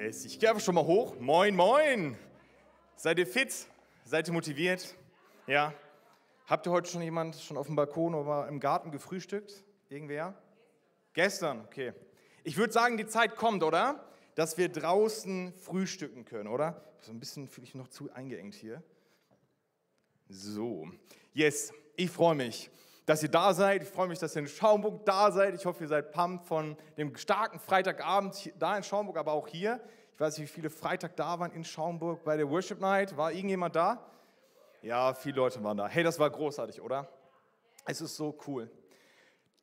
Yes, ich gehe einfach schon mal hoch. Moin, moin. Seid ihr fit? Seid ihr motiviert? Ja. Habt ihr heute schon jemand schon auf dem Balkon oder im Garten gefrühstückt? Irgendwer? Gestern, okay. Ich würde sagen, die Zeit kommt, oder? Dass wir draußen frühstücken können, oder? So ein bisschen fühle ich noch zu eingeengt hier. So. Yes, ich freue mich dass ihr da seid. Ich freue mich, dass ihr in Schaumburg da seid. Ich hoffe, ihr seid pumped von dem starken Freitagabend da in Schaumburg, aber auch hier. Ich weiß nicht, wie viele Freitag da waren in Schaumburg bei der Worship Night. War irgendjemand da? Ja, viele Leute waren da. Hey, das war großartig, oder? Es ist so cool.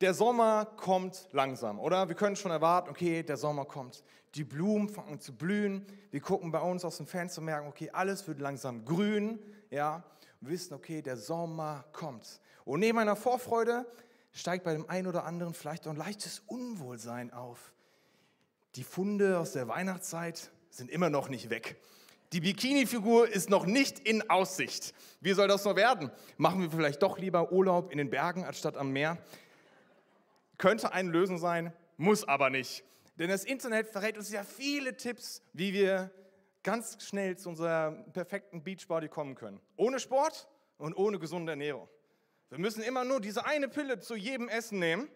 Der Sommer kommt langsam, oder? Wir können schon erwarten, okay, der Sommer kommt. Die Blumen fangen zu blühen. Wir gucken bei uns aus dem Fenster und merken, okay, alles wird langsam grün, ja. Wissen, okay, der Sommer kommt. Und neben einer Vorfreude steigt bei dem einen oder anderen vielleicht auch ein leichtes Unwohlsein auf. Die Funde aus der Weihnachtszeit sind immer noch nicht weg. Die Bikini-Figur ist noch nicht in Aussicht. Wie soll das noch werden? Machen wir vielleicht doch lieber Urlaub in den Bergen anstatt am Meer? Könnte eine Lösung sein, muss aber nicht. Denn das Internet verrät uns ja viele Tipps, wie wir ganz schnell zu unserer perfekten Beachbody kommen können. Ohne Sport und ohne gesunde Ernährung. Wir müssen immer nur diese eine Pille zu jedem Essen nehmen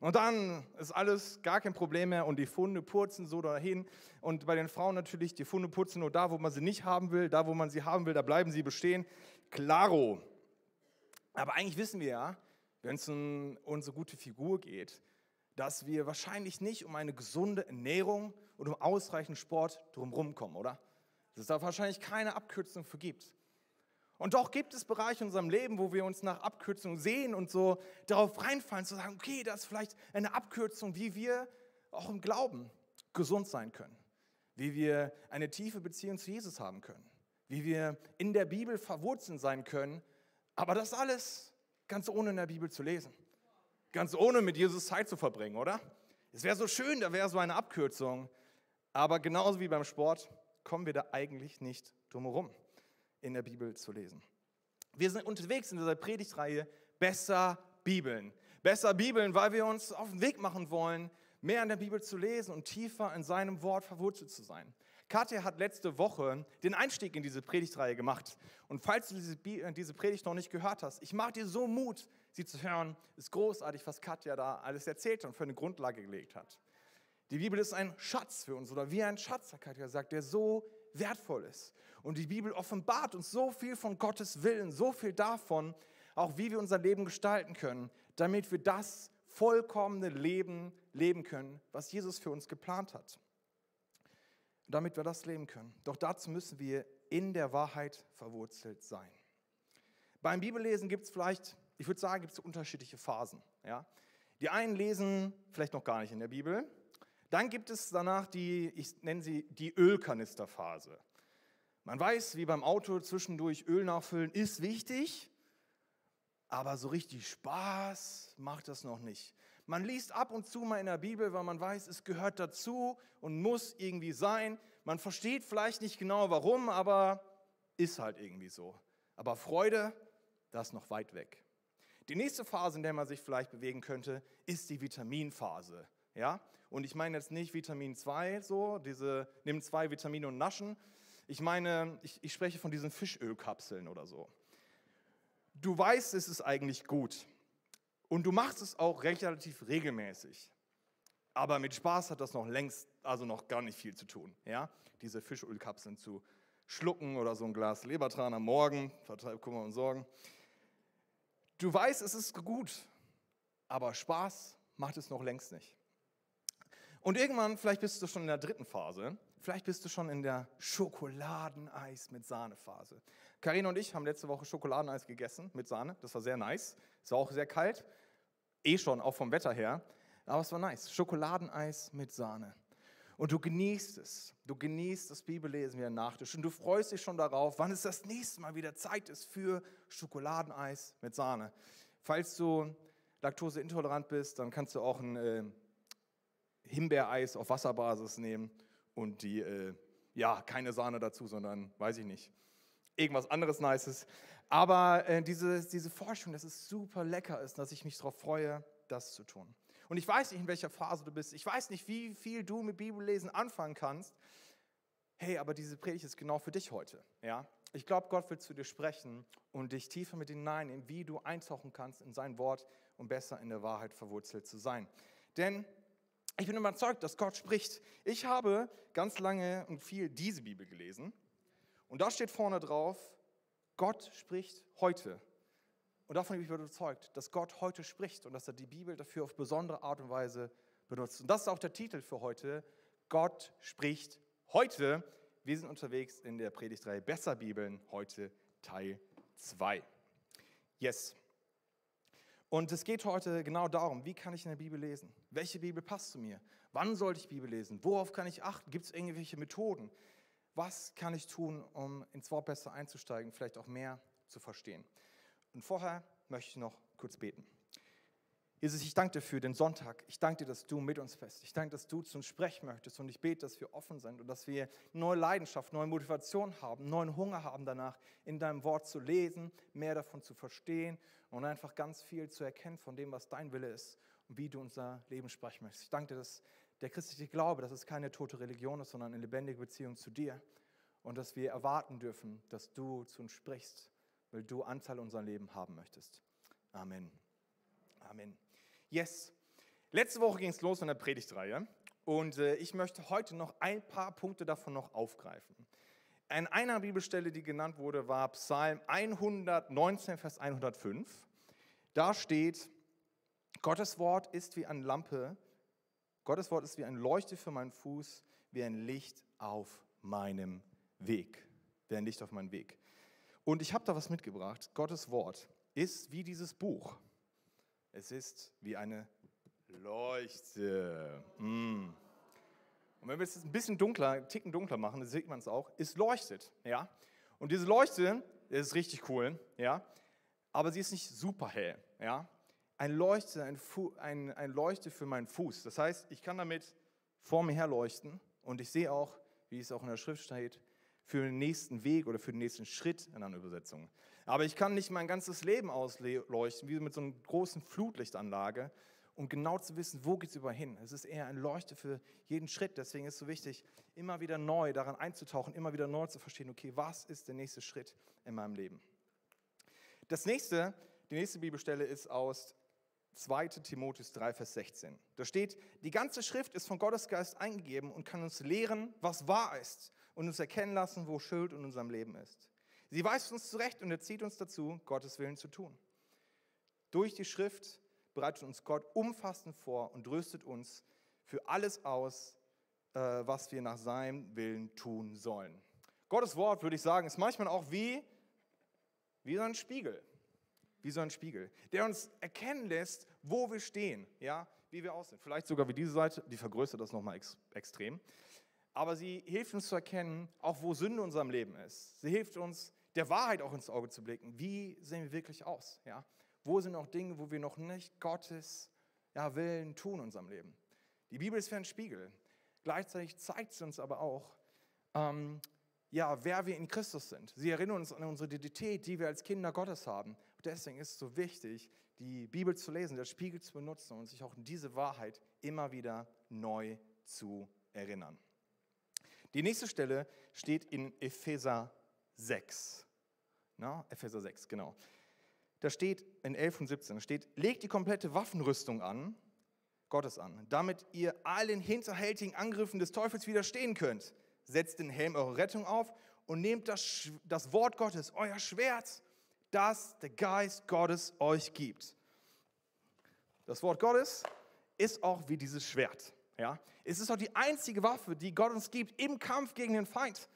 und dann ist alles gar kein Problem mehr und die Funde purzen so dahin. Und bei den Frauen natürlich, die Funde putzen nur da, wo man sie nicht haben will, da, wo man sie haben will, da bleiben sie bestehen. Klaro. Aber eigentlich wissen wir ja, wenn es um unsere gute Figur geht, dass wir wahrscheinlich nicht um eine gesunde Ernährung und um ausreichend Sport drumherum kommen, oder? Dass es da wahrscheinlich keine Abkürzung für gibt. Und doch gibt es Bereiche in unserem Leben, wo wir uns nach Abkürzungen sehen und so darauf reinfallen, zu sagen, okay, das ist vielleicht eine Abkürzung, wie wir auch im Glauben gesund sein können, wie wir eine tiefe Beziehung zu Jesus haben können, wie wir in der Bibel verwurzelt sein können, aber das alles ganz ohne in der Bibel zu lesen, ganz ohne mit Jesus Zeit zu verbringen, oder? Es wäre so schön, da wäre so eine Abkürzung, aber genauso wie beim Sport kommen wir da eigentlich nicht drum herum in der Bibel zu lesen. Wir sind unterwegs in dieser Predigtreihe Besser Bibeln. Besser Bibeln, weil wir uns auf den Weg machen wollen, mehr in der Bibel zu lesen und tiefer in seinem Wort verwurzelt zu sein. Katja hat letzte Woche den Einstieg in diese Predigtreihe gemacht. Und falls du diese, diese Predigt noch nicht gehört hast, ich mache dir so Mut, sie zu hören. Ist großartig, was Katja da alles erzählt und für eine Grundlage gelegt hat. Die Bibel ist ein Schatz für uns oder wie ein Schatz, hat Katja gesagt, der so wertvoll ist. Und die Bibel offenbart uns so viel von Gottes Willen, so viel davon, auch wie wir unser Leben gestalten können, damit wir das vollkommene Leben leben können, was Jesus für uns geplant hat. Damit wir das leben können. Doch dazu müssen wir in der Wahrheit verwurzelt sein. Beim Bibellesen gibt es vielleicht, ich würde sagen, gibt es unterschiedliche Phasen. Ja? Die einen lesen vielleicht noch gar nicht in der Bibel, dann gibt es danach die, ich nenne sie die Ölkanisterphase. Man weiß, wie beim Auto zwischendurch Öl nachfüllen ist wichtig, aber so richtig Spaß macht das noch nicht. Man liest ab und zu mal in der Bibel, weil man weiß, es gehört dazu und muss irgendwie sein. Man versteht vielleicht nicht genau warum, aber ist halt irgendwie so. Aber Freude, das ist noch weit weg. Die nächste Phase, in der man sich vielleicht bewegen könnte, ist die Vitaminphase. Ja? Und ich meine jetzt nicht Vitamin 2, so, diese nimm zwei Vitamine und naschen. Ich meine, ich, ich spreche von diesen Fischölkapseln oder so. Du weißt, es ist eigentlich gut. Und du machst es auch relativ regelmäßig. Aber mit Spaß hat das noch längst, also noch gar nicht viel zu tun. Ja? Diese Fischölkapseln zu schlucken oder so ein Glas Lebertran am Morgen, vertreibt Kummer und Sorgen. Du weißt, es ist gut, aber Spaß macht es noch längst nicht. Und irgendwann, vielleicht bist du schon in der dritten Phase, vielleicht bist du schon in der Schokoladeneis mit Sahne-Phase. Karina und ich haben letzte Woche Schokoladeneis gegessen mit Sahne. Das war sehr nice. Es war auch sehr kalt. Eh schon, auch vom Wetter her. Aber es war nice. Schokoladeneis mit Sahne. Und du genießt es. Du genießt das Bibellesen ein Nachtisch. Und du freust dich schon darauf, wann es das nächste Mal wieder Zeit ist für Schokoladeneis mit Sahne. Falls du laktoseintolerant bist, dann kannst du auch ein äh, Himbeereis auf Wasserbasis nehmen und die, äh, ja, keine Sahne dazu, sondern, weiß ich nicht, irgendwas anderes Nices. Aber äh, diese, diese Forschung, dass es super lecker ist, dass ich mich darauf freue, das zu tun. Und ich weiß nicht, in welcher Phase du bist. Ich weiß nicht, wie viel du mit Bibellesen anfangen kannst. hey, aber diese Predigt ist genau für dich heute. Ja? Ich glaube, Gott will zu dir sprechen und dich tiefer mit hineinnehmen, wie du eintauchen kannst in sein Wort, um besser in der Wahrheit verwurzelt zu sein. Denn ich bin überzeugt, dass Gott spricht. Ich habe ganz lange und viel diese Bibel gelesen und da steht vorne drauf, Gott spricht heute. Und davon bin ich überzeugt, dass Gott heute spricht und dass er die Bibel dafür auf besondere Art und Weise benutzt. Und das ist auch der Titel für heute. Gott spricht heute. Wir sind unterwegs in der Predigtreihe Besser Bibeln, heute Teil 2. Yes. Und es geht heute genau darum, wie kann ich in der Bibel lesen? Welche Bibel passt zu mir? Wann sollte ich Bibel lesen? Worauf kann ich achten? Gibt es irgendwelche Methoden? Was kann ich tun, um ins Wort besser einzusteigen, vielleicht auch mehr zu verstehen? Und vorher möchte ich noch kurz beten. Jesus, ich danke dir für den Sonntag. Ich danke dir, dass du mit uns bist. Ich danke, dass du zu uns sprechen möchtest. Und ich bete, dass wir offen sind und dass wir neue Leidenschaft, neue Motivation haben, neuen Hunger haben danach, in deinem Wort zu lesen, mehr davon zu verstehen und einfach ganz viel zu erkennen von dem, was dein Wille ist und wie du unser Leben sprechen möchtest. Ich danke dir, dass der christliche Glaube, dass es keine tote Religion ist, sondern eine lebendige Beziehung zu dir. Und dass wir erwarten dürfen, dass du zu uns sprichst weil du Anteil an unserem Leben haben möchtest. Amen. Amen. Yes. Letzte Woche ging es los in der Predigtreihe und äh, ich möchte heute noch ein paar Punkte davon noch aufgreifen. An einer Bibelstelle, die genannt wurde, war Psalm 119, Vers 105. Da steht, Gottes Wort ist wie eine Lampe, Gottes Wort ist wie ein Leuchte für meinen Fuß, wie ein Licht auf meinem Weg. Wie ein Licht auf meinem Weg. Und ich habe da was mitgebracht. Gottes Wort ist wie dieses Buch. Es ist wie eine Leuchte. Mm. Und wenn wir es ein bisschen dunkler, einen Ticken dunkler machen, dann sieht man es auch, es leuchtet. Ja? Und diese Leuchte ist richtig cool, ja? aber sie ist nicht super hell. Ja? Ein, Leuchte, ein, ein, ein Leuchte für meinen Fuß. Das heißt, ich kann damit vor mir her leuchten und ich sehe auch, wie es auch in der Schrift steht, für den nächsten Weg oder für den nächsten Schritt in einer Übersetzung. Aber ich kann nicht mein ganzes Leben ausleuchten, wie mit so einer großen Flutlichtanlage, um genau zu wissen, wo geht es überall hin. Es ist eher ein Leuchte für jeden Schritt. Deswegen ist es so wichtig, immer wieder neu daran einzutauchen, immer wieder neu zu verstehen, okay, was ist der nächste Schritt in meinem Leben. Das nächste, die nächste Bibelstelle ist aus 2. Timotheus 3, Vers 16. Da steht, die ganze Schrift ist von Gottes Geist eingegeben und kann uns lehren, was wahr ist und uns erkennen lassen, wo Schuld in unserem Leben ist. Sie weist uns zurecht und erzieht uns dazu, Gottes Willen zu tun. Durch die Schrift bereitet uns Gott umfassend vor und rüstet uns für alles aus, äh, was wir nach seinem Willen tun sollen. Gottes Wort, würde ich sagen, ist manchmal auch wie, wie so ein Spiegel. Wie so ein Spiegel, der uns erkennen lässt, wo wir stehen, ja, wie wir aussehen. Vielleicht sogar wie diese Seite, die vergrößert das nochmal ex extrem aber sie hilft uns zu erkennen, auch wo Sünde in unserem Leben ist. Sie hilft uns, der Wahrheit auch ins Auge zu blicken. Wie sehen wir wirklich aus? Ja? Wo sind noch Dinge, wo wir noch nicht Gottes ja, Willen tun in unserem Leben? Die Bibel ist wie ein Spiegel. Gleichzeitig zeigt sie uns aber auch, ähm, ja, wer wir in Christus sind. Sie erinnern uns an unsere Identität, die wir als Kinder Gottes haben. Deswegen ist es so wichtig, die Bibel zu lesen, der Spiegel zu benutzen und sich auch in diese Wahrheit immer wieder neu zu erinnern. Die nächste Stelle steht in Epheser 6. Na, Epheser 6, genau. Da steht in 11 und 17, da steht, legt die komplette Waffenrüstung an, Gottes an, damit ihr allen hinterhältigen Angriffen des Teufels widerstehen könnt. Setzt den Helm eurer Rettung auf und nehmt das, das Wort Gottes, euer Schwert, das der Geist Gottes euch gibt. Das Wort Gottes ist auch wie dieses Schwert. Ja? Es ist auch die einzige Waffe, die Gott uns gibt im Kampf gegen den Feind.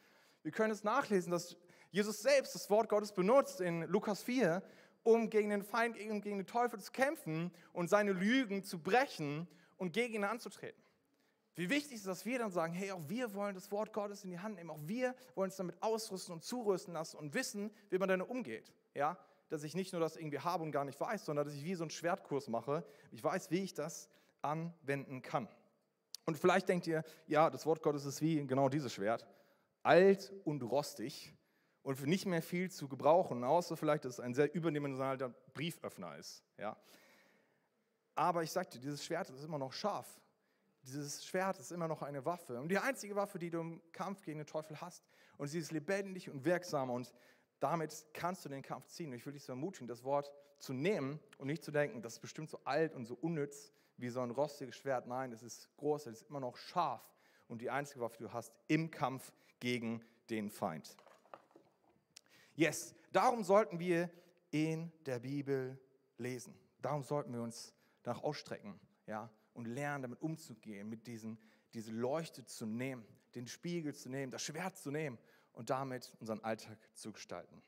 Wir können es nachlesen, dass Jesus selbst das Wort Gottes benutzt in Lukas 4, um gegen den Feind, gegen den Teufel zu kämpfen und seine Lügen zu brechen und gegen ihn anzutreten. Wie wichtig ist, dass wir dann sagen, hey, auch wir wollen das Wort Gottes in die Hand nehmen, auch wir wollen uns damit ausrüsten und zurüsten lassen und wissen, wie man damit umgeht. Ja? Dass ich nicht nur das irgendwie habe und gar nicht weiß, sondern dass ich wie so einen Schwertkurs mache. Ich weiß, wie ich das anwenden kann. Und vielleicht denkt ihr, ja, das Wort Gottes ist wie genau dieses Schwert, alt und rostig und für nicht mehr viel zu gebrauchen, außer vielleicht, dass es ein sehr überdimensionaler Brieföffner ist. Ja. Aber ich sagte, dieses Schwert ist immer noch scharf. Dieses Schwert ist immer noch eine Waffe. Und die einzige Waffe, die du im Kampf gegen den Teufel hast. Und sie ist lebendig und wirksam. Und damit kannst du den Kampf ziehen. Und ich will dich so ermutigen, das Wort zu nehmen und nicht zu denken, das ist bestimmt so alt und so unnütz wie so ein rostiges Schwert. Nein, es ist groß, es ist immer noch scharf. Und die einzige Waffe, die du hast im Kampf gegen den Feind. Yes, darum sollten wir in der Bibel lesen. Darum sollten wir uns danach ausstrecken. Ja? Und lernen, damit umzugehen, mit diesen, diese Leuchte zu nehmen, den Spiegel zu nehmen, das Schwert zu nehmen und damit unseren Alltag zu gestalten.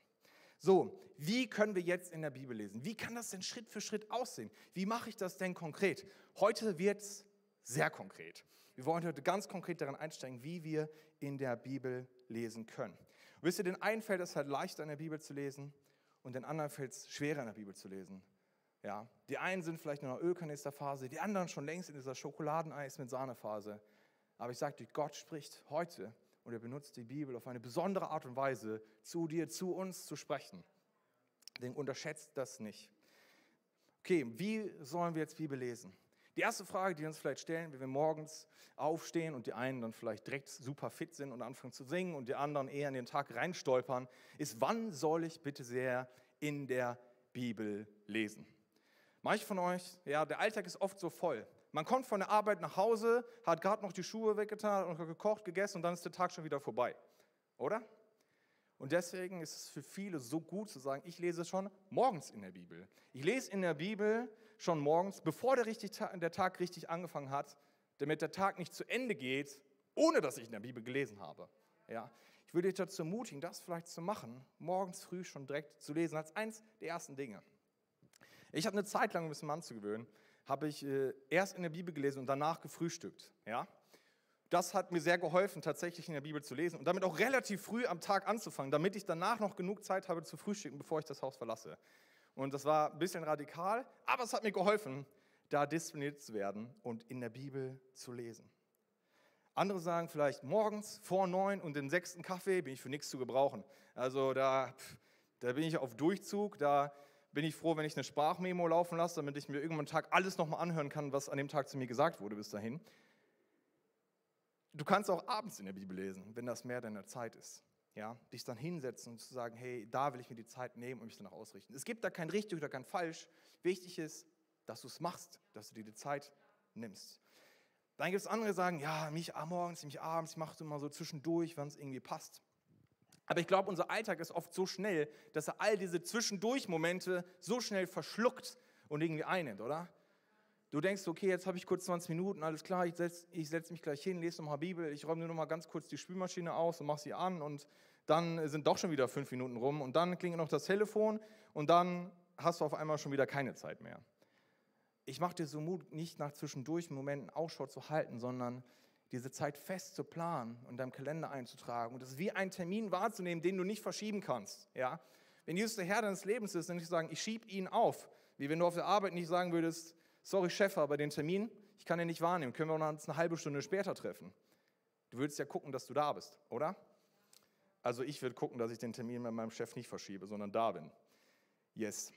So, wie können wir jetzt in der Bibel lesen? Wie kann das denn Schritt für Schritt aussehen? Wie mache ich das denn konkret? Heute wird es sehr konkret. Wir wollen heute ganz konkret daran einsteigen, wie wir in der Bibel lesen können. Und wisst ihr, den einen fällt es halt leichter in der Bibel zu lesen und den anderen fällt es schwerer in der Bibel zu lesen. Ja, die einen sind vielleicht in einer Ölkanisterphase, die anderen schon längst in dieser Schokoladeneis mit Sahnephase. Aber ich sage dir, Gott spricht heute und er benutzt die Bibel auf eine besondere Art und Weise, zu dir, zu uns zu sprechen. Denn unterschätzt das nicht. Okay, wie sollen wir jetzt Bibel lesen? Die erste Frage, die wir uns vielleicht stellen, wenn wir morgens aufstehen und die einen dann vielleicht direkt super fit sind und anfangen zu singen und die anderen eher in den Tag reinstolpern, ist, wann soll ich bitte sehr in der Bibel lesen? Manche von euch, ja, der Alltag ist oft so voll. Man kommt von der Arbeit nach Hause, hat gerade noch die Schuhe weggetan und gekocht, gegessen und dann ist der Tag schon wieder vorbei. Oder? Und deswegen ist es für viele so gut zu sagen, ich lese schon morgens in der Bibel. Ich lese in der Bibel schon morgens, bevor der, richtig, der Tag richtig angefangen hat, damit der Tag nicht zu Ende geht, ohne dass ich in der Bibel gelesen habe. Ja? Ich würde dich dazu ermutigen, das vielleicht zu machen, morgens früh schon direkt zu lesen, als eins der ersten Dinge. Ich habe eine Zeit lang, um es Mann zu gewöhnen, habe ich äh, erst in der Bibel gelesen und danach gefrühstückt. Ja? Das hat mir sehr geholfen, tatsächlich in der Bibel zu lesen und damit auch relativ früh am Tag anzufangen, damit ich danach noch genug Zeit habe zu frühstücken, bevor ich das Haus verlasse. Und das war ein bisschen radikal, aber es hat mir geholfen, da diszipliniert zu werden und in der Bibel zu lesen. Andere sagen vielleicht morgens vor neun und den sechsten Kaffee bin ich für nichts zu gebrauchen. Also da, da bin ich auf Durchzug, da bin ich froh, wenn ich eine Sprachmemo laufen lasse, damit ich mir irgendwann Tag alles nochmal anhören kann, was an dem Tag zu mir gesagt wurde bis dahin. Du kannst auch abends in der Bibel lesen, wenn das mehr deiner Zeit ist. Ja, dich dann hinsetzen und zu sagen, hey, da will ich mir die Zeit nehmen und mich danach ausrichten. Es gibt da kein richtig oder kein falsch. Wichtig ist, dass du es machst, dass du dir die Zeit nimmst. Dann gibt es andere, die sagen, ja, mich morgens, mich abends, ich mache es immer so zwischendurch, wenn es irgendwie passt. Aber ich glaube, unser Alltag ist oft so schnell, dass er all diese Zwischendurch-Momente so schnell verschluckt und irgendwie einnimmt, oder? Du denkst, okay, jetzt habe ich kurz 20 Minuten, alles klar, ich setze setz mich gleich hin, lese nochmal Bibel, ich räume nur noch mal ganz kurz die Spülmaschine aus und mache sie an und dann sind doch schon wieder fünf Minuten rum und dann klingelt noch das Telefon und dann hast du auf einmal schon wieder keine Zeit mehr. Ich mache dir so Mut, nicht nach zwischendurch Momenten Ausschau zu halten, sondern diese Zeit fest zu planen und deinem Kalender einzutragen und das wie einen Termin wahrzunehmen, den du nicht verschieben kannst. Ja? Wenn Jesus der Herr deines Lebens ist, dann nicht sagen, ich schiebe ihn auf. Wie wenn du auf der Arbeit nicht sagen würdest, sorry Chef, aber den Termin, ich kann den nicht wahrnehmen, können wir uns eine halbe Stunde später treffen. Du würdest ja gucken, dass du da bist, oder? Also ich würde gucken, dass ich den Termin mit meinem Chef nicht verschiebe, sondern da bin. Yes.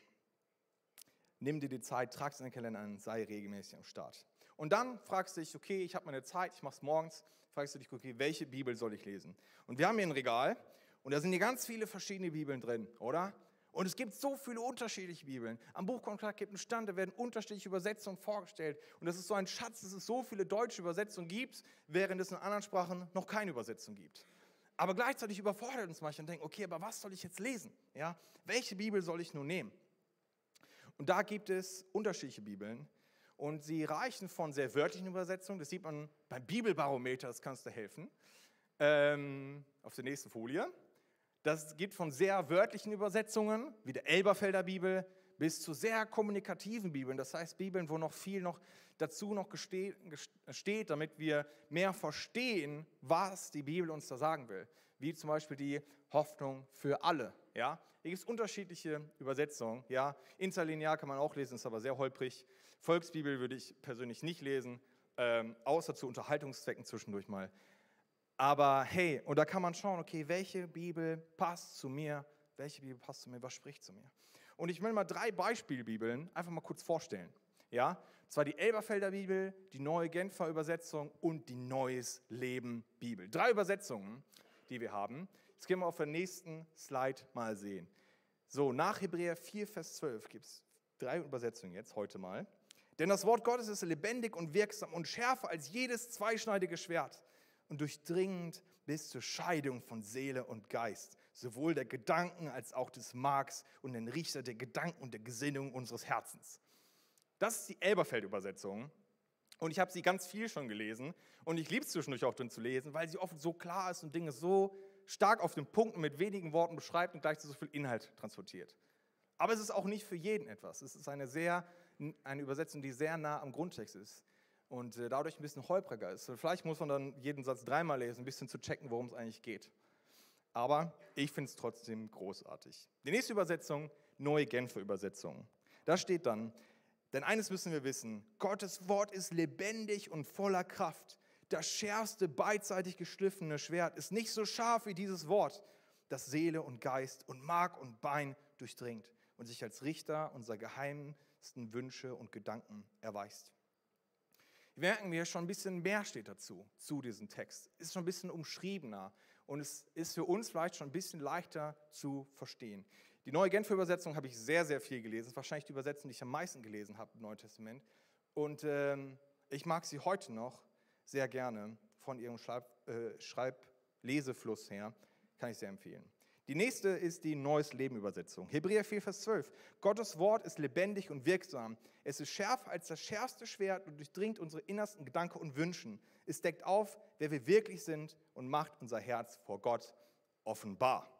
Nimm dir die Zeit, trag es in den Kalender ein, sei regelmäßig am Start. Und dann fragst du dich, okay, ich habe meine Zeit, ich mache es morgens, fragst du dich, okay, welche Bibel soll ich lesen? Und wir haben hier ein Regal und da sind hier ganz viele verschiedene Bibeln drin, oder? Und es gibt so viele unterschiedliche Bibeln. Am Buchkontakt gibt es einen Stand, da werden unterschiedliche Übersetzungen vorgestellt. Und das ist so ein Schatz, dass es so viele deutsche Übersetzungen gibt, während es in anderen Sprachen noch keine Übersetzung gibt. Aber gleichzeitig überfordert uns manche und denken, okay, aber was soll ich jetzt lesen? Ja? Welche Bibel soll ich nun nehmen? Und da gibt es unterschiedliche Bibeln. Und sie reichen von sehr wörtlichen Übersetzungen, das sieht man beim Bibelbarometer, das kannst du helfen, ähm, auf der nächsten Folie. Das geht von sehr wörtlichen Übersetzungen, wie der Elberfelder Bibel, bis zu sehr kommunikativen Bibeln. Das heißt Bibeln, wo noch viel noch dazu noch steht, damit wir mehr verstehen, was die Bibel uns da sagen will. Wie zum Beispiel die Hoffnung für alle. Ja? Hier gibt es unterschiedliche Übersetzungen. Ja? Interlinear kann man auch lesen, ist aber sehr holprig. Volksbibel würde ich persönlich nicht lesen, ähm, außer zu Unterhaltungszwecken zwischendurch mal. Aber hey, und da kann man schauen, okay, welche Bibel passt zu mir, welche Bibel passt zu mir, was spricht zu mir. Und ich will mal drei Beispielbibeln einfach mal kurz vorstellen. Ja, zwar die Elberfelder Bibel, die neue Genfer Übersetzung und die Neues Leben Bibel. Drei Übersetzungen, die wir haben. Jetzt gehen wir auf den nächsten Slide mal sehen. So, nach Hebräer 4, Vers 12 gibt es drei Übersetzungen jetzt heute mal. Denn das Wort Gottes ist lebendig und wirksam und schärfer als jedes zweischneidige Schwert und durchdringend bis zur Scheidung von Seele und Geist, sowohl der Gedanken als auch des Marks und den Richter der Gedanken und der Gesinnung unseres Herzens. Das ist die Elberfeld-Übersetzung. Und ich habe sie ganz viel schon gelesen. Und ich liebe es zwischendurch auch drin zu lesen, weil sie oft so klar ist und Dinge so stark auf den Punkt und mit wenigen Worten beschreibt und gleichzeitig so viel Inhalt transportiert. Aber es ist auch nicht für jeden etwas. Es ist eine, sehr, eine Übersetzung, die sehr nah am Grundtext ist und äh, dadurch ein bisschen holpriger ist. Vielleicht muss man dann jeden Satz dreimal lesen, ein bisschen zu checken, worum es eigentlich geht. Aber ich finde es trotzdem großartig. Die nächste Übersetzung, Neue Genfer Übersetzung. Da steht dann, denn eines müssen wir wissen, Gottes Wort ist lebendig und voller Kraft. Das schärfste beidseitig geschliffene Schwert ist nicht so scharf wie dieses Wort, das Seele und Geist und Mark und Bein durchdringt und sich als Richter unserer geheimsten Wünsche und Gedanken erweist. Wir merken, hier schon ein bisschen mehr steht dazu, zu diesem Text. Ist schon ein bisschen umschriebener und es ist für uns vielleicht schon ein bisschen leichter zu verstehen. Die neue Genfer Übersetzung habe ich sehr, sehr viel gelesen. Ist wahrscheinlich die Übersetzung, die ich am meisten gelesen habe im Neuen Testament. Und ähm, ich mag sie heute noch sehr gerne von ihrem Schreib, äh, Schreiblesefluss her. Kann ich sehr empfehlen. Die nächste ist die Neues Leben Übersetzung. Hebräer 4, Vers 12. Gottes Wort ist lebendig und wirksam. Es ist schärfer als das schärfste Schwert und durchdringt unsere innersten Gedanken und Wünschen. Es deckt auf, wer wir wirklich sind und macht unser Herz vor Gott offenbar.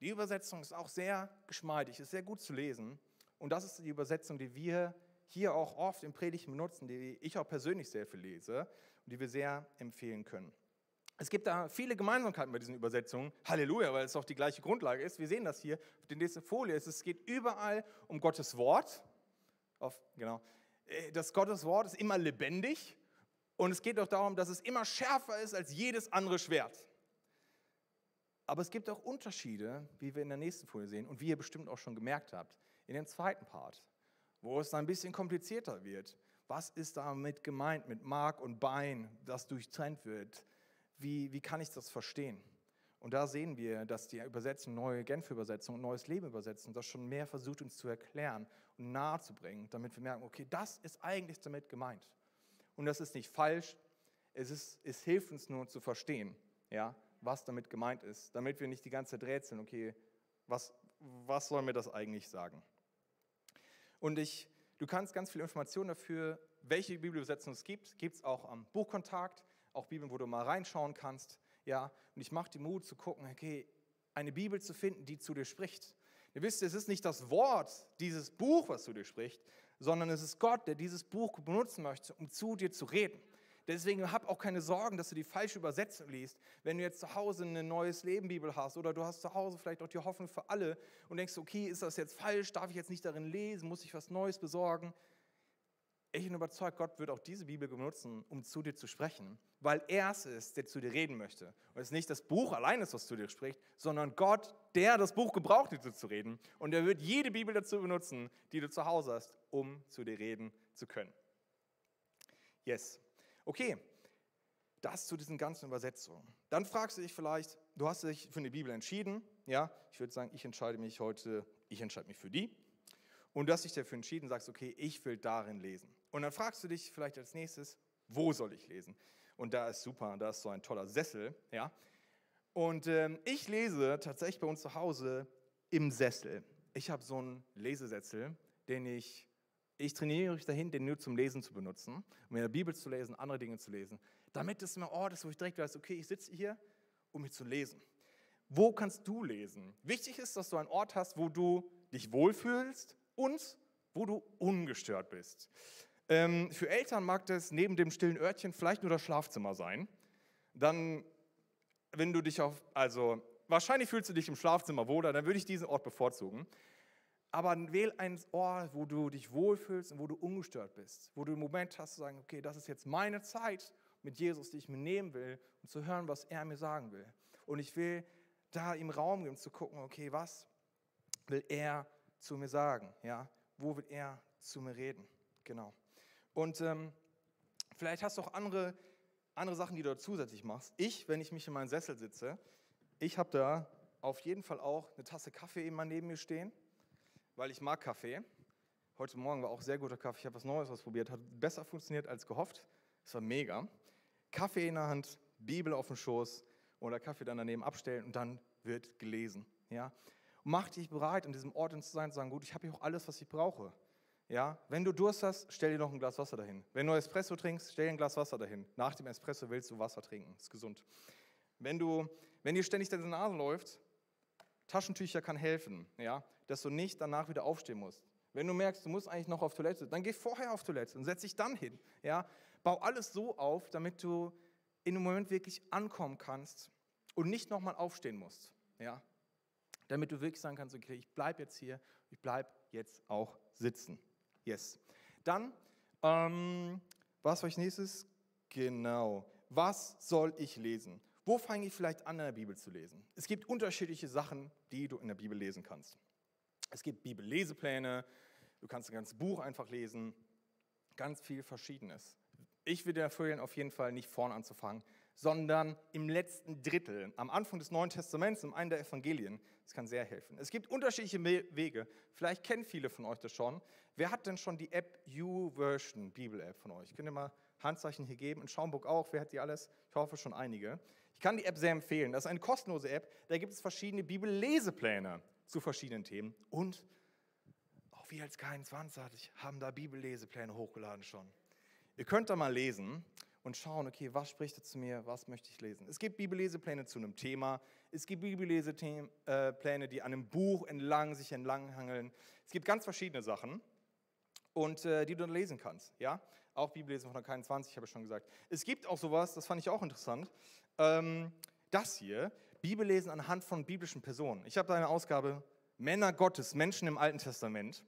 Die Übersetzung ist auch sehr geschmeidig, ist sehr gut zu lesen. Und das ist die Übersetzung, die wir hier auch oft im Predigten benutzen, die ich auch persönlich sehr viel lese und die wir sehr empfehlen können. Es gibt da viele Gemeinsamkeiten bei diesen Übersetzungen. Halleluja, weil es auch die gleiche Grundlage ist. Wir sehen das hier auf der nächsten Folie. Es geht überall um Gottes Wort. Auf, genau. Äh, das Gottes Wort ist immer lebendig und es geht auch darum, dass es immer schärfer ist als jedes andere Schwert. Aber es gibt auch Unterschiede, wie wir in der nächsten Folie sehen und wie ihr bestimmt auch schon gemerkt habt, in dem zweiten Part, wo es dann ein bisschen komplizierter wird. Was ist damit gemeint mit Mark und Bein, das durchtrennt wird? Wie, wie kann ich das verstehen? Und da sehen wir, dass die Übersetzung, neue Genfer-Übersetzung und neues Leben-Übersetzung, das schon mehr versucht, uns zu erklären und nahezubringen, damit wir merken, okay, das ist eigentlich damit gemeint. Und das ist nicht falsch, es, ist, es hilft uns nur zu verstehen, ja, was damit gemeint ist, damit wir nicht die ganze Zeit rätseln, okay, was, was soll mir das eigentlich sagen? Und ich, du kannst ganz viele Informationen dafür, welche Bibelübersetzung es gibt, gibt es auch am Buchkontakt auch Bibeln, wo du mal reinschauen kannst. Ja, und ich mache dir Mut zu gucken, okay, eine Bibel zu finden, die zu dir spricht. Ihr wisst, es ist nicht das Wort, dieses Buch, was zu dir spricht, sondern es ist Gott, der dieses Buch benutzen möchte, um zu dir zu reden. Deswegen hab auch keine Sorgen, dass du die falsche Übersetzung liest. Wenn du jetzt zu Hause eine neues Leben Bibel hast oder du hast zu Hause vielleicht auch die Hoffnung für alle und denkst, okay, ist das jetzt falsch? Darf ich jetzt nicht darin lesen? Muss ich was Neues besorgen? Ich bin überzeugt, Gott wird auch diese Bibel benutzen, um zu dir zu sprechen, weil er es ist, der zu dir reden möchte. Und es ist nicht das Buch allein ist, was zu dir spricht, sondern Gott, der das Buch gebraucht, dir zu reden. Und er wird jede Bibel dazu benutzen, die du zu Hause hast, um zu dir reden zu können. Yes. Okay, das zu diesen ganzen Übersetzungen. Dann fragst du dich vielleicht, du hast dich für eine Bibel entschieden. Ja, ich würde sagen, ich entscheide mich heute, ich entscheide mich für die. Und du hast dich dafür entschieden, sagst, okay, ich will darin lesen. Und dann fragst du dich vielleicht als nächstes, wo soll ich lesen? Und da ist super, da ist so ein toller Sessel, ja. Und ähm, ich lese tatsächlich bei uns zu Hause im Sessel. Ich habe so einen Lesesessel, den ich, ich trainiere mich dahin, den nur zum Lesen zu benutzen, um in der Bibel zu lesen, andere Dinge zu lesen, damit es immer Ort ist, wo ich direkt weiß, okay, ich sitze hier, um mich zu lesen. Wo kannst du lesen? Wichtig ist, dass du einen Ort hast, wo du dich wohlfühlst und wo du ungestört bist. Ähm, für Eltern mag das neben dem stillen Örtchen vielleicht nur das Schlafzimmer sein. Dann, wenn du dich auf, also wahrscheinlich fühlst du dich im Schlafzimmer wohler, dann würde ich diesen Ort bevorzugen. Aber wähl einen Ort, wo du dich wohlfühlst und wo du ungestört bist, wo du im Moment hast zu sagen, okay, das ist jetzt meine Zeit mit Jesus, die ich mir nehmen will, um zu hören, was er mir sagen will. Und ich will da ihm Raum geben, zu gucken, okay, was will er zu mir sagen? Ja? Wo will er zu mir reden? Genau. Und ähm, vielleicht hast du auch andere, andere Sachen, die du zusätzlich machst. Ich, wenn ich mich in meinen Sessel sitze, ich habe da auf jeden Fall auch eine Tasse Kaffee immer neben mir stehen, weil ich mag Kaffee. Heute Morgen war auch sehr guter Kaffee. Ich habe was Neues ausprobiert, hat besser funktioniert als gehofft. Es war mega. Kaffee in der Hand, Bibel auf dem Schoß oder Kaffee dann daneben abstellen und dann wird gelesen. Ja? Und mach dich bereit, an diesem Ort zu sein, zu sagen, gut, ich habe hier auch alles, was ich brauche. Ja, wenn du Durst hast, stell dir noch ein Glas Wasser dahin. Wenn du Espresso trinkst, stell dir ein Glas Wasser dahin. Nach dem Espresso willst du Wasser trinken, ist gesund. Wenn du, wenn dir ständig deine Nase läuft, Taschentücher kann helfen, ja, dass du nicht danach wieder aufstehen musst. Wenn du merkst, du musst eigentlich noch auf Toilette, dann geh vorher auf Toilette und setz dich dann hin. Ja, bau alles so auf, damit du in dem Moment wirklich ankommen kannst und nicht nochmal aufstehen musst. Ja, damit du wirklich sagen kannst, okay, ich bleibe jetzt hier, ich bleibe jetzt auch sitzen. Yes. Dann, ähm, was war ich nächstes? Genau. Was soll ich lesen? Wo fange ich vielleicht an, in der Bibel zu lesen? Es gibt unterschiedliche Sachen, die du in der Bibel lesen kannst. Es gibt Bibellesepläne, du kannst ein ganzes Buch einfach lesen, ganz viel Verschiedenes. Ich würde empfehlen, auf jeden Fall nicht vorne anzufangen, sondern im letzten Drittel, am Anfang des Neuen Testaments, im einen der Evangelien. Das kann sehr helfen. Es gibt unterschiedliche Wege. Vielleicht kennen viele von euch das schon. Wer hat denn schon die App YouVersion, Bibel-App von euch? Könnt ihr mal Handzeichen hier geben? In Schaumburg auch. Wer hat die alles? Ich hoffe schon einige. Ich kann die App sehr empfehlen. Das ist eine kostenlose App. Da gibt es verschiedene Bibellesepläne zu verschiedenen Themen. Und auch wir als K21 haben da Bibellesepläne hochgeladen schon. Ihr könnt da mal lesen und schauen, okay, was spricht er zu mir, was möchte ich lesen. Es gibt Bibellesepläne zu einem Thema, es gibt Bibellesepläne, die an einem Buch entlang sich entlanghangeln. Es gibt ganz verschiedene Sachen und äh, die du dann lesen kannst. Ja? Auch Bibellesen von der 21, habe ich schon gesagt. Es gibt auch sowas, das fand ich auch interessant, ähm, das hier, Bibellesen anhand von biblischen Personen. Ich habe da eine Ausgabe Männer Gottes, Menschen im Alten Testament.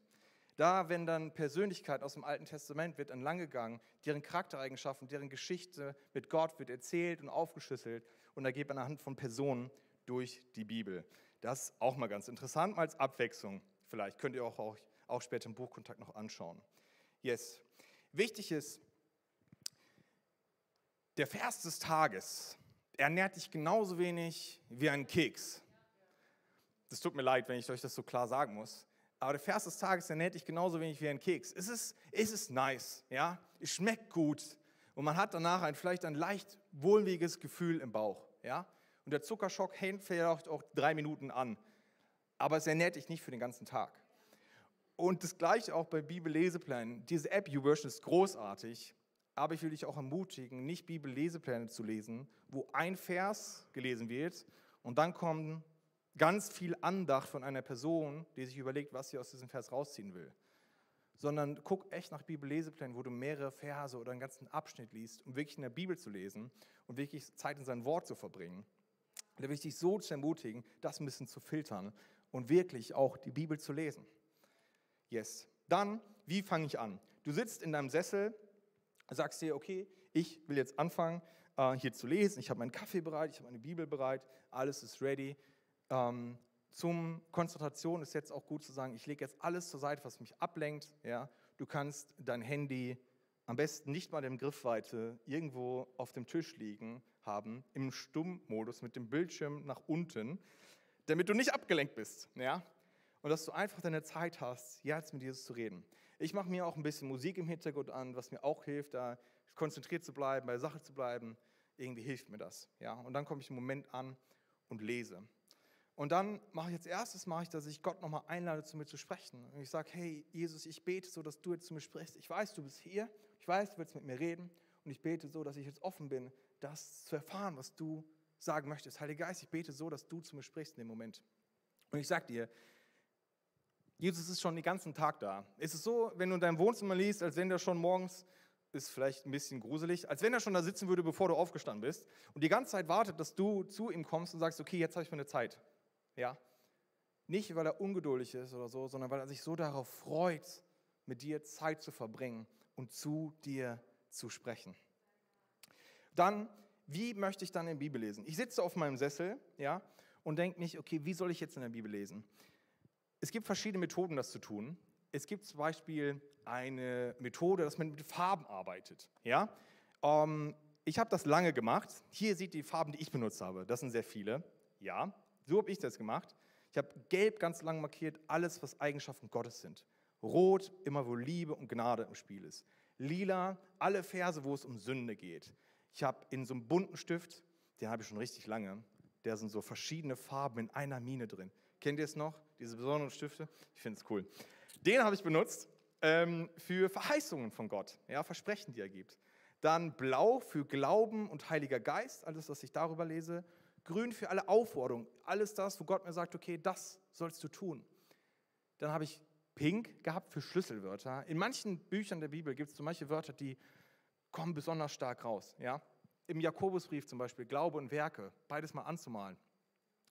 Da, wenn dann Persönlichkeit aus dem Alten Testament wird entlanggegangen, deren Charaktereigenschaften, deren Geschichte mit Gott wird erzählt und aufgeschlüsselt und da geht man anhand von Personen durch die Bibel. Das ist auch mal ganz interessant, mal als Abwechslung. Vielleicht könnt ihr auch, auch, auch später im Buchkontakt noch anschauen. Yes. Wichtig ist, der Vers des Tages ernährt dich genauso wenig wie ein Keks. Das tut mir leid, wenn ich euch das so klar sagen muss. Aber der Vers des Tages ernährt dich genauso wenig wie ein Keks. Es ist, es ist nice, ja? Es schmeckt gut. Und man hat danach ein, vielleicht ein leicht wohlwieriges Gefühl im Bauch, ja? Und der Zuckerschock hält vielleicht auch drei Minuten an. Aber es ernährt dich nicht für den ganzen Tag. Und das gleiche auch bei Bibelleseplänen. Diese App YouVersion ist großartig, aber ich will dich auch ermutigen, nicht Bibellesepläne zu lesen, wo ein Vers gelesen wird und dann kommen ganz viel Andacht von einer Person, die sich überlegt, was sie aus diesem Vers rausziehen will. Sondern guck echt nach Bibelleseplänen, wo du mehrere Verse oder einen ganzen Abschnitt liest, um wirklich in der Bibel zu lesen und wirklich Zeit in sein Wort zu verbringen. da will ich dich so zu ermutigen, das ein bisschen zu filtern und wirklich auch die Bibel zu lesen. Yes. Dann, wie fange ich an? Du sitzt in deinem Sessel, sagst dir, okay, ich will jetzt anfangen, äh, hier zu lesen. Ich habe meinen Kaffee bereit, ich habe meine Bibel bereit, alles ist ready. Ähm, zum Konzentration ist jetzt auch gut zu sagen, ich lege jetzt alles zur Seite, was mich ablenkt. Ja? Du kannst dein Handy am besten nicht mal in Griffweite irgendwo auf dem Tisch liegen haben, im Stummmodus mit dem Bildschirm nach unten, damit du nicht abgelenkt bist. Ja? Und dass du einfach deine Zeit hast, jetzt mit Jesus zu reden. Ich mache mir auch ein bisschen Musik im Hintergrund an, was mir auch hilft, da konzentriert zu bleiben, bei der Sache zu bleiben. Irgendwie hilft mir das. Ja? Und dann komme ich im Moment an und lese. Und dann mache ich als erstes, mache ich, dass ich Gott nochmal einlade, zu mir zu sprechen. Und ich sage, hey Jesus, ich bete so, dass du jetzt zu mir sprichst. Ich weiß, du bist hier. Ich weiß, du willst mit mir reden. Und ich bete so, dass ich jetzt offen bin, das zu erfahren, was du sagen möchtest. Heiliger Geist, ich bete so, dass du zu mir sprichst in dem Moment. Und ich sage dir, Jesus ist schon den ganzen Tag da. Es ist so, wenn du in deinem Wohnzimmer liest, als wenn der schon morgens, ist vielleicht ein bisschen gruselig, als wenn er schon da sitzen würde, bevor du aufgestanden bist und die ganze Zeit wartet, dass du zu ihm kommst und sagst, okay, jetzt habe ich meine Zeit. Ja? Nicht, weil er ungeduldig ist oder so, sondern weil er sich so darauf freut, mit dir Zeit zu verbringen und zu dir zu sprechen. Dann, wie möchte ich dann in der Bibel lesen? Ich sitze auf meinem Sessel, ja, und denke nicht, okay, wie soll ich jetzt in der Bibel lesen? Es gibt verschiedene Methoden, das zu tun. es gibt zum Beispiel eine Methode, dass man mit Farben arbeitet. Ja? Ähm, ich habe das lange gemacht. Hier ihr die Farben, die ich benutzt habe. Das sind sehr viele. Ja, so habe ich das gemacht. Ich habe gelb ganz lang markiert, alles, was Eigenschaften Gottes sind. Rot, immer wo Liebe und Gnade im Spiel ist. Lila, alle Verse, wo es um Sünde geht. Ich habe in so einem bunten Stift, den habe ich schon richtig lange, da sind so verschiedene Farben in einer Mine drin. Kennt ihr es noch, diese besonderen Stifte? Ich finde es cool. Den habe ich benutzt ähm, für Verheißungen von Gott, ja, Versprechen, die er gibt. Dann blau für Glauben und Heiliger Geist, alles, was ich darüber lese. Grün für alle Aufforderungen, alles das, wo Gott mir sagt, okay, das sollst du tun. Dann habe ich Pink gehabt für Schlüsselwörter. In manchen Büchern der Bibel gibt es so manche Wörter, die kommen besonders stark raus. Ja? Im Jakobusbrief zum Beispiel, Glaube und Werke, beides mal anzumalen.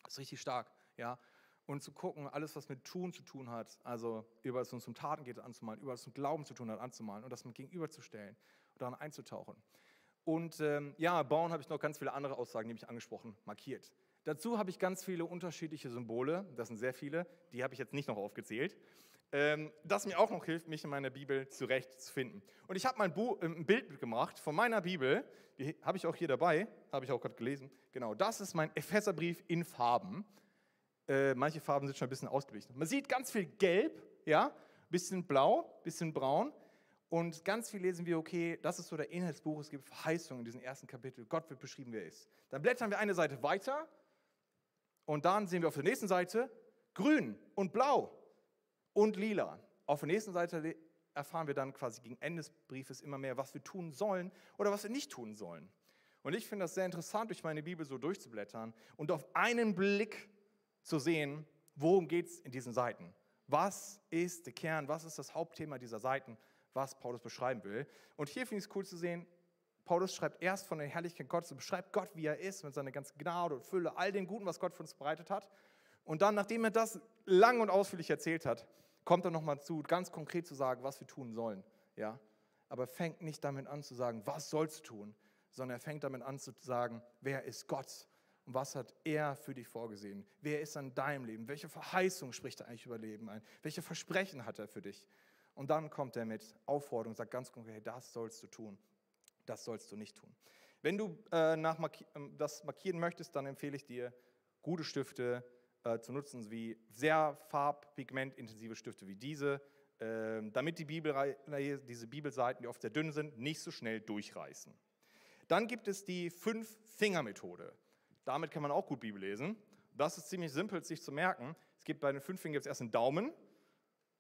Das ist richtig stark. Ja? Und zu gucken, alles, was mit Tun zu tun hat, also über es uns um Taten geht, anzumalen, über es um Glauben zu tun hat, anzumalen und das mit gegenüberzustellen und daran einzutauchen. Und ähm, ja, bauen habe ich noch ganz viele andere Aussagen, die mich angesprochen, markiert. Dazu habe ich ganz viele unterschiedliche Symbole, das sind sehr viele, die habe ich jetzt nicht noch aufgezählt, ähm, das mir auch noch hilft, mich in meiner Bibel zurechtzufinden. Und ich habe mal ein, äh, Bild gemacht von meiner Bibel, die habe ich auch hier dabei, habe ich auch gerade gelesen. Genau, das ist mein Epheserbrief in Farben. Äh, manche Farben sind schon ein bisschen ausgewichen. Man sieht ganz viel Gelb, ja, bisschen Blau, bisschen Braun. Und ganz viel lesen wir, okay, das ist so der Inhaltsbuch, es gibt Verheißungen in diesem ersten Kapitel. Gott wird beschrieben, wer er ist. Dann blättern wir eine Seite weiter und dann sehen wir auf der nächsten Seite grün und blau und lila. Auf der nächsten Seite erfahren wir dann quasi gegen Ende des Briefes immer mehr, was wir tun sollen oder was wir nicht tun sollen. Und ich finde das sehr interessant, durch meine Bibel so durchzublättern und auf einen Blick zu sehen, worum geht es in diesen Seiten. Was ist der Kern, was ist das Hauptthema dieser Seiten? Was Paulus beschreiben will. Und hier finde ich es cool zu sehen, Paulus schreibt erst von der Herrlichkeit Gottes und beschreibt Gott, wie er ist, mit seiner ganzen Gnade und Fülle, all dem Guten, was Gott für uns bereitet hat. Und dann, nachdem er das lang und ausführlich erzählt hat, kommt er nochmal zu, ganz konkret zu sagen, was wir tun sollen. Ja? Aber fängt nicht damit an zu sagen, was sollst du tun, sondern er fängt damit an zu sagen, wer ist Gott und was hat er für dich vorgesehen? Wer ist an deinem Leben? Welche Verheißung spricht er eigentlich über Leben ein? Welche Versprechen hat er für dich? Und dann kommt er mit Aufforderung, sagt ganz konkret, das sollst du tun, das sollst du nicht tun. Wenn du äh, nach Marki ähm, das markieren möchtest, dann empfehle ich dir, gute Stifte äh, zu nutzen, wie sehr farbpigmentintensive Stifte wie diese, äh, damit die diese Bibelseiten, die oft sehr dünn sind, nicht so schnell durchreißen. Dann gibt es die Fünf-Finger-Methode. Damit kann man auch gut Bibel lesen. Das ist ziemlich simpel, sich zu merken. Es gibt bei den fünf Fingern erst einen Daumen,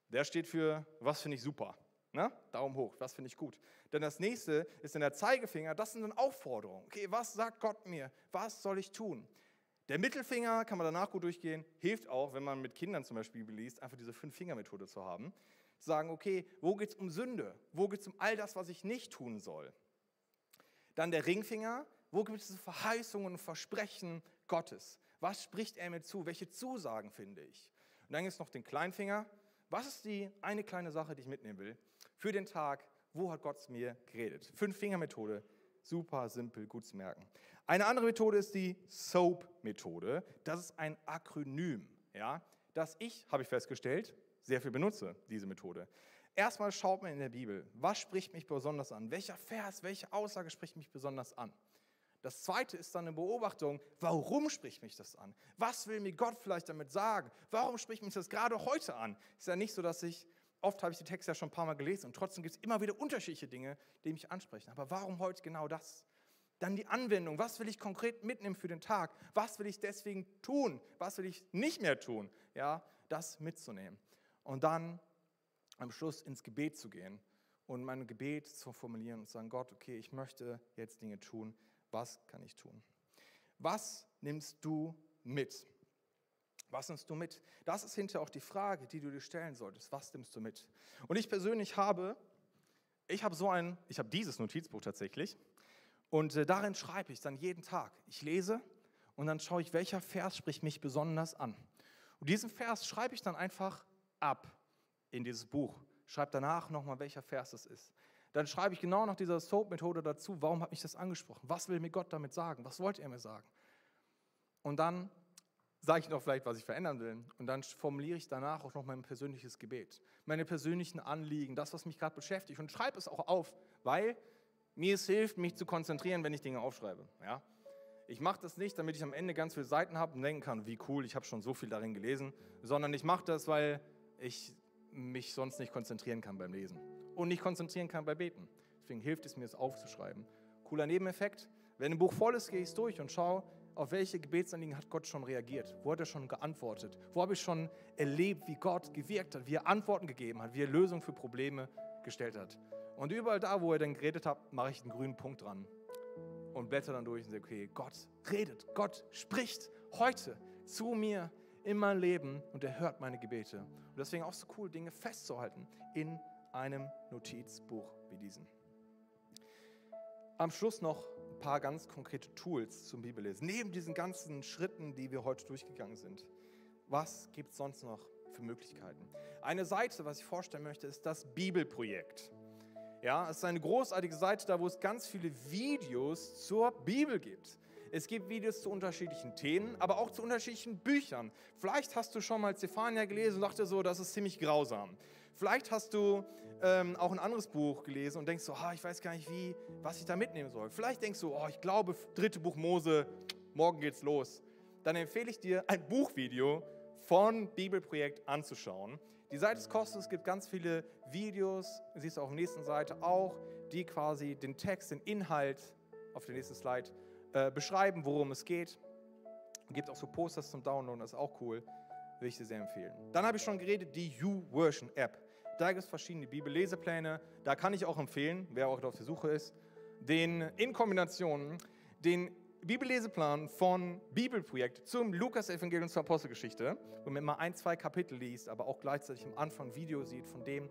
der steht für, was finde ich super. Ne? Daumen hoch, was finde ich gut. Denn das nächste ist in der Zeigefinger, das sind dann Aufforderungen. Okay, was sagt Gott mir? Was soll ich tun? Der Mittelfinger kann man danach gut durchgehen, hilft auch, wenn man mit Kindern zum Beispiel liest, einfach diese Fünf-Finger-Methode zu haben. Sagen, okay, wo geht es um Sünde? Wo geht es um all das, was ich nicht tun soll? Dann der Ringfinger, wo gibt es Verheißungen und Versprechen Gottes? Was spricht er mir zu? Welche Zusagen finde ich? Und dann gibt es noch den Kleinfinger, was ist die eine kleine Sache, die ich mitnehmen will für den Tag? Wo hat Gott mir geredet? Fünf-Finger-Methode, super simpel, gut zu merken. Eine andere Methode ist die SOAP-Methode. Das ist ein Akronym, ja, das ich, habe ich festgestellt, sehr viel benutze, diese Methode. Erstmal schaut man in der Bibel, was spricht mich besonders an? Welcher Vers, welche Aussage spricht mich besonders an? Das zweite ist dann eine Beobachtung, warum spricht mich das an? Was will mir Gott vielleicht damit sagen? Warum spricht mich das gerade heute an? Ist ja nicht so, dass ich, oft habe ich die Texte ja schon ein paar Mal gelesen und trotzdem gibt es immer wieder unterschiedliche Dinge, die mich ansprechen. Aber warum heute genau das? Dann die Anwendung. Was will ich konkret mitnehmen für den Tag? Was will ich deswegen tun? Was will ich nicht mehr tun? Ja, das mitzunehmen. Und dann am Schluss ins Gebet zu gehen und mein Gebet zu formulieren und zu sagen, Gott, okay, ich möchte jetzt Dinge tun, was kann ich tun? Was nimmst du mit? Was nimmst du mit? Das ist hinterher auch die Frage, die du dir stellen solltest. Was nimmst du mit? Und ich persönlich habe, ich habe so ein, ich habe dieses Notizbuch tatsächlich und äh, darin schreibe ich dann jeden Tag. Ich lese und dann schaue ich, welcher Vers spricht mich besonders an. Und diesen Vers schreibe ich dann einfach ab in dieses Buch. Schreibe danach nochmal, welcher Vers es ist dann schreibe ich genau nach dieser Soap-Methode dazu, warum hat mich das angesprochen? Was will mir Gott damit sagen? Was wollte er mir sagen? Und dann sage ich noch vielleicht, was ich verändern will. Und dann formuliere ich danach auch noch mein persönliches Gebet, meine persönlichen Anliegen, das, was mich gerade beschäftigt. Und schreibe es auch auf, weil mir es hilft, mich zu konzentrieren, wenn ich Dinge aufschreibe. Ja? Ich mache das nicht, damit ich am Ende ganz viele Seiten habe und denken kann, wie cool, ich habe schon so viel darin gelesen, sondern ich mache das, weil ich mich sonst nicht konzentrieren kann beim Lesen und nicht konzentrieren kann beim Beten. Deswegen hilft es mir, es aufzuschreiben. Cooler Nebeneffekt, wenn ein Buch voll ist, gehe ich durch und schaue, auf welche Gebetsanliegen hat Gott schon reagiert? Wo hat er schon geantwortet? Wo habe ich schon erlebt, wie Gott gewirkt hat, wie er Antworten gegeben hat, wie er Lösungen für Probleme gestellt hat? Und überall da, wo er dann geredet hat, mache ich einen grünen Punkt dran und blätter dann durch und sage, okay, Gott redet, Gott spricht heute zu mir in mein Leben und er hört meine Gebete. Und deswegen auch so cool, Dinge festzuhalten in einem Notizbuch wie diesem. Am Schluss noch ein paar ganz konkrete Tools zum Bibellesen. Neben diesen ganzen Schritten, die wir heute durchgegangen sind, was gibt es sonst noch für Möglichkeiten? Eine Seite, was ich vorstellen möchte, ist das Bibelprojekt. Ja, es ist eine großartige Seite, da wo es ganz viele Videos zur Bibel gibt. Es gibt Videos zu unterschiedlichen Themen, aber auch zu unterschiedlichen Büchern. Vielleicht hast du schon mal Zephania gelesen und dachte so, das ist ziemlich grausam. Vielleicht hast du ähm, auch ein anderes Buch gelesen und denkst so, ah, ich weiß gar nicht, wie, was ich da mitnehmen soll. Vielleicht denkst du, oh, ich glaube, dritte Buch Mose, morgen geht's los. Dann empfehle ich dir, ein Buchvideo von Bibelprojekt anzuschauen. Die Seite ist kostenlos, es gibt ganz viele Videos, siehst du auf der nächsten Seite auch, die quasi den Text, den Inhalt auf der nächsten Slide äh, beschreiben, worum es geht. Es gibt auch so Posters zum Downloaden, das ist auch cool, würde ich dir sehr empfehlen. Dann habe ich schon geredet, die YouVersion App. Da gibt es verschiedene Bibellesepläne. Da kann ich auch empfehlen, wer auch auf der Suche ist, den in Kombination den Bibelleseplan von Bibelprojekt zum Lukas-Evangelium zur Apostelgeschichte, wo man immer ein, zwei Kapitel liest, aber auch gleichzeitig am Anfang ein Video sieht von dem,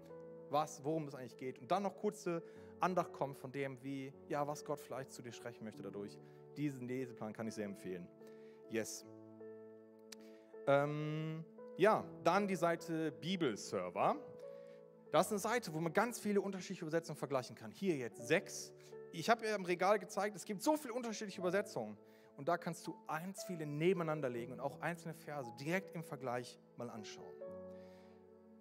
was, worum es eigentlich geht. Und dann noch kurze Andacht kommt von dem, wie, ja, was Gott vielleicht zu dir sprechen möchte dadurch. Diesen Leseplan kann ich sehr empfehlen. Yes. Ähm, ja, dann die Seite Bibelserver. Das ist eine Seite, wo man ganz viele unterschiedliche Übersetzungen vergleichen kann. Hier jetzt sechs. Ich habe ja im Regal gezeigt, es gibt so viele unterschiedliche Übersetzungen. Und da kannst du eins viele nebeneinander legen und auch einzelne Verse direkt im Vergleich mal anschauen.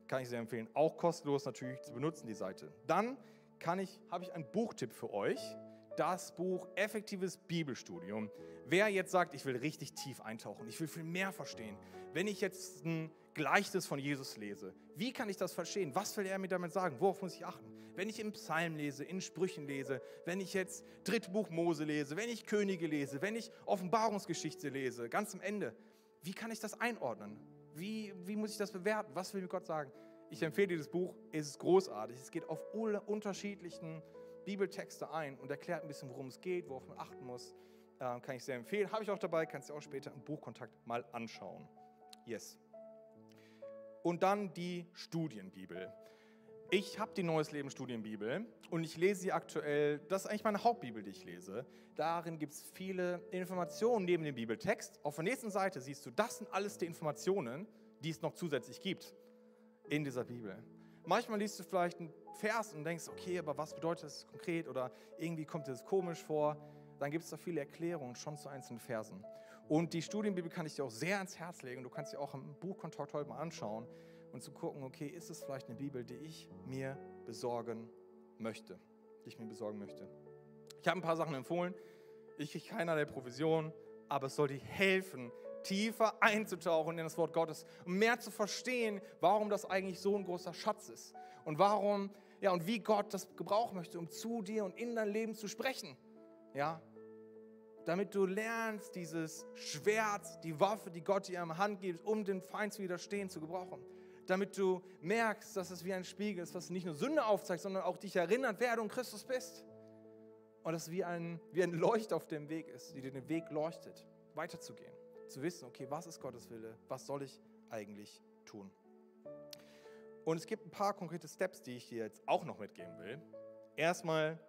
Kann ich sehr empfehlen. Auch kostenlos natürlich zu benutzen, die Seite. Dann kann ich, habe ich einen Buchtipp für euch. Das Buch Effektives Bibelstudium. Wer jetzt sagt, ich will richtig tief eintauchen, ich will viel mehr verstehen, wenn ich jetzt ein Gleichnis von Jesus lese, wie kann ich das verstehen? Was will er mir damit sagen? Worauf muss ich achten? Wenn ich im Psalm lese, in Sprüchen lese, wenn ich jetzt dritte Buch Mose lese, wenn ich Könige lese, wenn ich Offenbarungsgeschichte lese, ganz am Ende, wie kann ich das einordnen? Wie, wie muss ich das bewerten? Was will mir Gott sagen? Ich empfehle dir das Buch, es ist großartig. Es geht auf unterschiedlichen Bibeltexte ein und erklärt ein bisschen, worum es geht, worauf man achten muss. Ähm, kann ich sehr empfehlen. Habe ich auch dabei, kannst du auch später im Buchkontakt mal anschauen. Yes. Und dann die Studienbibel. Ich habe die Neues Leben Studienbibel und ich lese sie aktuell. Das ist eigentlich meine Hauptbibel, die ich lese. Darin gibt es viele Informationen neben dem Bibeltext. Auf der nächsten Seite siehst du, das sind alles die Informationen, die es noch zusätzlich gibt in dieser Bibel. Manchmal liest du vielleicht einen Vers und denkst, okay, aber was bedeutet das konkret oder irgendwie kommt dir das komisch vor dann gibt es da viele Erklärungen schon zu einzelnen Versen. Und die Studienbibel kann ich dir auch sehr ans Herz legen. Du kannst sie auch im Buchkontakt heute mal anschauen und zu gucken, okay, ist es vielleicht eine Bibel, die ich mir besorgen möchte, die ich mir besorgen möchte. Ich habe ein paar Sachen empfohlen. Ich kriege keinerlei Provision, aber es soll dir helfen, tiefer einzutauchen in das Wort Gottes, um mehr zu verstehen, warum das eigentlich so ein großer Schatz ist und warum, ja, und wie Gott das gebrauchen möchte, um zu dir und in dein Leben zu sprechen. Ja? Damit du lernst, dieses Schwert, die Waffe, die Gott dir in Hand gibt, um dem Feind zu widerstehen, zu gebrauchen. Damit du merkst, dass es wie ein Spiegel ist, was nicht nur Sünde aufzeigt, sondern auch dich erinnert, wer du in Christus bist. Und dass es wie ein, wie ein Leucht auf dem Weg ist, die dir den Weg leuchtet, weiterzugehen. Zu wissen, okay, was ist Gottes Wille? Was soll ich eigentlich tun? Und es gibt ein paar konkrete Steps, die ich dir jetzt auch noch mitgeben will. Erstmal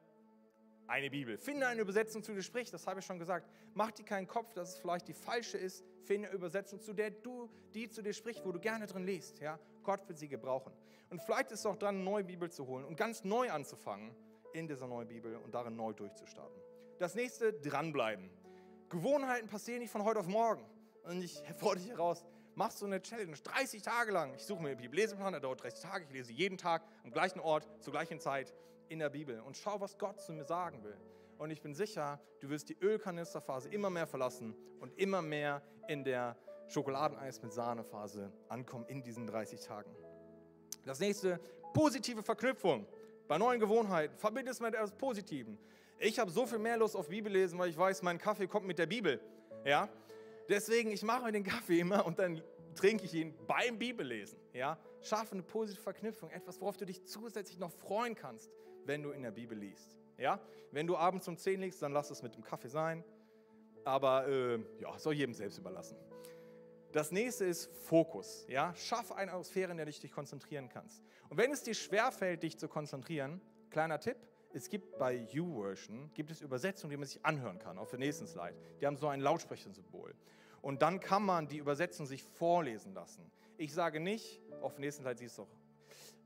eine Bibel. Finde eine Übersetzung, zu dir spricht, das habe ich schon gesagt. Mach dir keinen Kopf, dass es vielleicht die falsche ist. Finde eine Übersetzung, zu der du, die zu dir spricht, wo du gerne drin liest. Ja? Gott wird sie gebrauchen. Und vielleicht ist es auch dran, eine neue Bibel zu holen und ganz neu anzufangen in dieser neuen Bibel und darin neu durchzustarten. Das nächste, dranbleiben. Gewohnheiten passieren nicht von heute auf morgen. Und ich fordere dich heraus, machst du eine Challenge, 30 Tage lang. Ich suche mir einen Bibelleseplan, der dauert 30 Tage. Ich lese jeden Tag am gleichen Ort, zur gleichen Zeit in der Bibel und schau, was Gott zu mir sagen will. Und ich bin sicher, du wirst die Ölkanisterphase immer mehr verlassen und immer mehr in der Schokoladeneis mit Sahnephase ankommen in diesen 30 Tagen. Das nächste, positive Verknüpfung. Bei neuen Gewohnheiten verbinde es mit etwas Positivem. Ich habe so viel mehr Lust auf Bibellesen, weil ich weiß, mein Kaffee kommt mit der Bibel. Ja? Deswegen, ich mache mir den Kaffee immer und dann trinke ich ihn beim Bibellesen. Ja? Schaffe eine positive Verknüpfung, etwas, worauf du dich zusätzlich noch freuen kannst, wenn du in der Bibel liest. Ja? Wenn du abends um 10 liegst, dann lass es mit dem Kaffee sein. Aber äh, ja, soll jedem selbst überlassen. Das nächste ist Fokus. Ja? Schaff eine Atmosphäre, in der du dich konzentrieren kannst. Und wenn es dir schwerfällt, dich zu konzentrieren, kleiner Tipp, es gibt bei YouVersion gibt es Übersetzungen, die man sich anhören kann, auf der nächsten Slide. Die haben so ein Lautsprechersymbol. Und dann kann man die Übersetzung sich vorlesen lassen. Ich sage nicht, auf der nächsten Slide siehst du doch,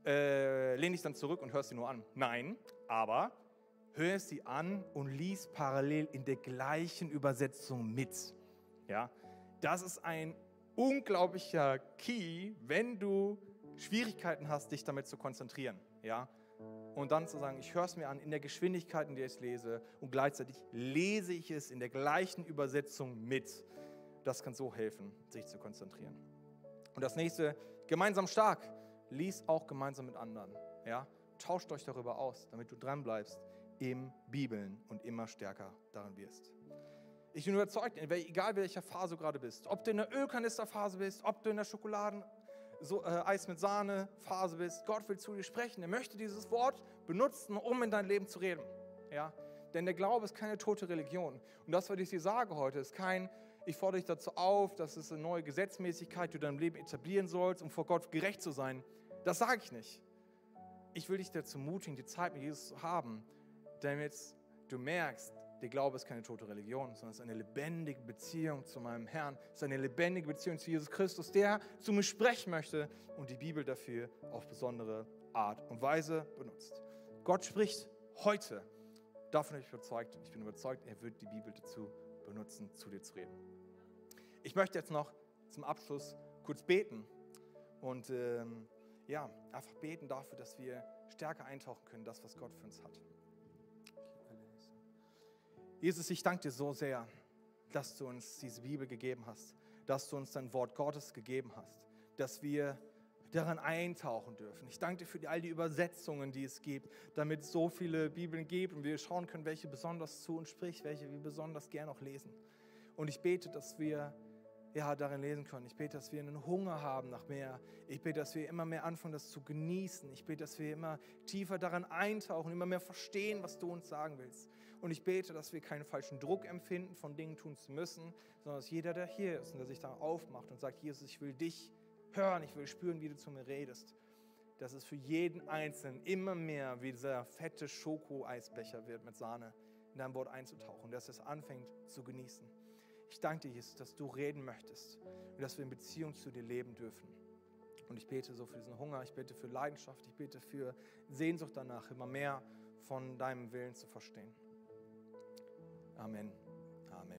äh, lehne dich dann zurück und hörst sie nur an. Nein, aber hör sie an und lies parallel in der gleichen Übersetzung mit. Ja, das ist ein unglaublicher Key, wenn du Schwierigkeiten hast, dich damit zu konzentrieren. Ja, und dann zu sagen, ich höre es mir an in der Geschwindigkeit, in der ich es lese und gleichzeitig lese ich es in der gleichen Übersetzung mit. Das kann so helfen, sich zu konzentrieren. Und das nächste, gemeinsam stark. Lies auch gemeinsam mit anderen. Ja? Tauscht euch darüber aus, damit du dran bleibst im Bibeln und immer stärker darin wirst. Ich bin überzeugt, egal welcher Phase du gerade bist, ob du in der Ölkanisterphase bist, ob du in der Schokoladen, so, äh, Eis mit Sahne Phase bist, Gott will zu dir sprechen. Er möchte dieses Wort benutzen, um in dein Leben zu reden. Ja? Denn der Glaube ist keine tote Religion. Und das, was ich dir sage heute, ist kein, ich fordere dich dazu auf, dass es eine neue Gesetzmäßigkeit, die du in deinem Leben etablieren sollst, um vor Gott gerecht zu sein. Das sage ich nicht. Ich will dich dazu mutigen, die Zeit mit Jesus zu haben, damit du merkst, der Glaube ist keine tote Religion, sondern es ist eine lebendige Beziehung zu meinem Herrn. Es ist eine lebendige Beziehung zu Jesus Christus, der zu mir sprechen möchte und die Bibel dafür auf besondere Art und Weise benutzt. Gott spricht heute. Davon bin ich überzeugt. Ich bin überzeugt, er wird die Bibel dazu benutzen, zu dir zu reden. Ich möchte jetzt noch zum Abschluss kurz beten und ähm, ja, einfach beten dafür, dass wir stärker eintauchen können, das, was Gott für uns hat. Jesus, ich danke dir so sehr, dass du uns diese Bibel gegeben hast, dass du uns dein Wort Gottes gegeben hast, dass wir daran eintauchen dürfen. Ich danke dir für all die Übersetzungen, die es gibt, damit es so viele Bibeln gibt und wir schauen können, welche besonders zu uns spricht, welche wir besonders gern auch lesen. Und ich bete, dass wir ja, darin lesen können. Ich bete, dass wir einen Hunger haben nach mehr. Ich bete, dass wir immer mehr anfangen, das zu genießen. Ich bete, dass wir immer tiefer daran eintauchen, immer mehr verstehen, was du uns sagen willst. Und ich bete, dass wir keinen falschen Druck empfinden, von Dingen tun zu müssen, sondern dass jeder, der hier ist und der sich da aufmacht und sagt, Jesus, ich will dich hören, ich will spüren, wie du zu mir redest, dass es für jeden Einzelnen immer mehr wie dieser fette Schoko-Eisbecher wird mit Sahne in dein Wort einzutauchen, dass es anfängt zu genießen. Ich danke dir, Jesus, dass du reden möchtest und dass wir in Beziehung zu dir leben dürfen. Und ich bete so für diesen Hunger, ich bete für Leidenschaft, ich bete für Sehnsucht danach, immer mehr von deinem Willen zu verstehen. Amen.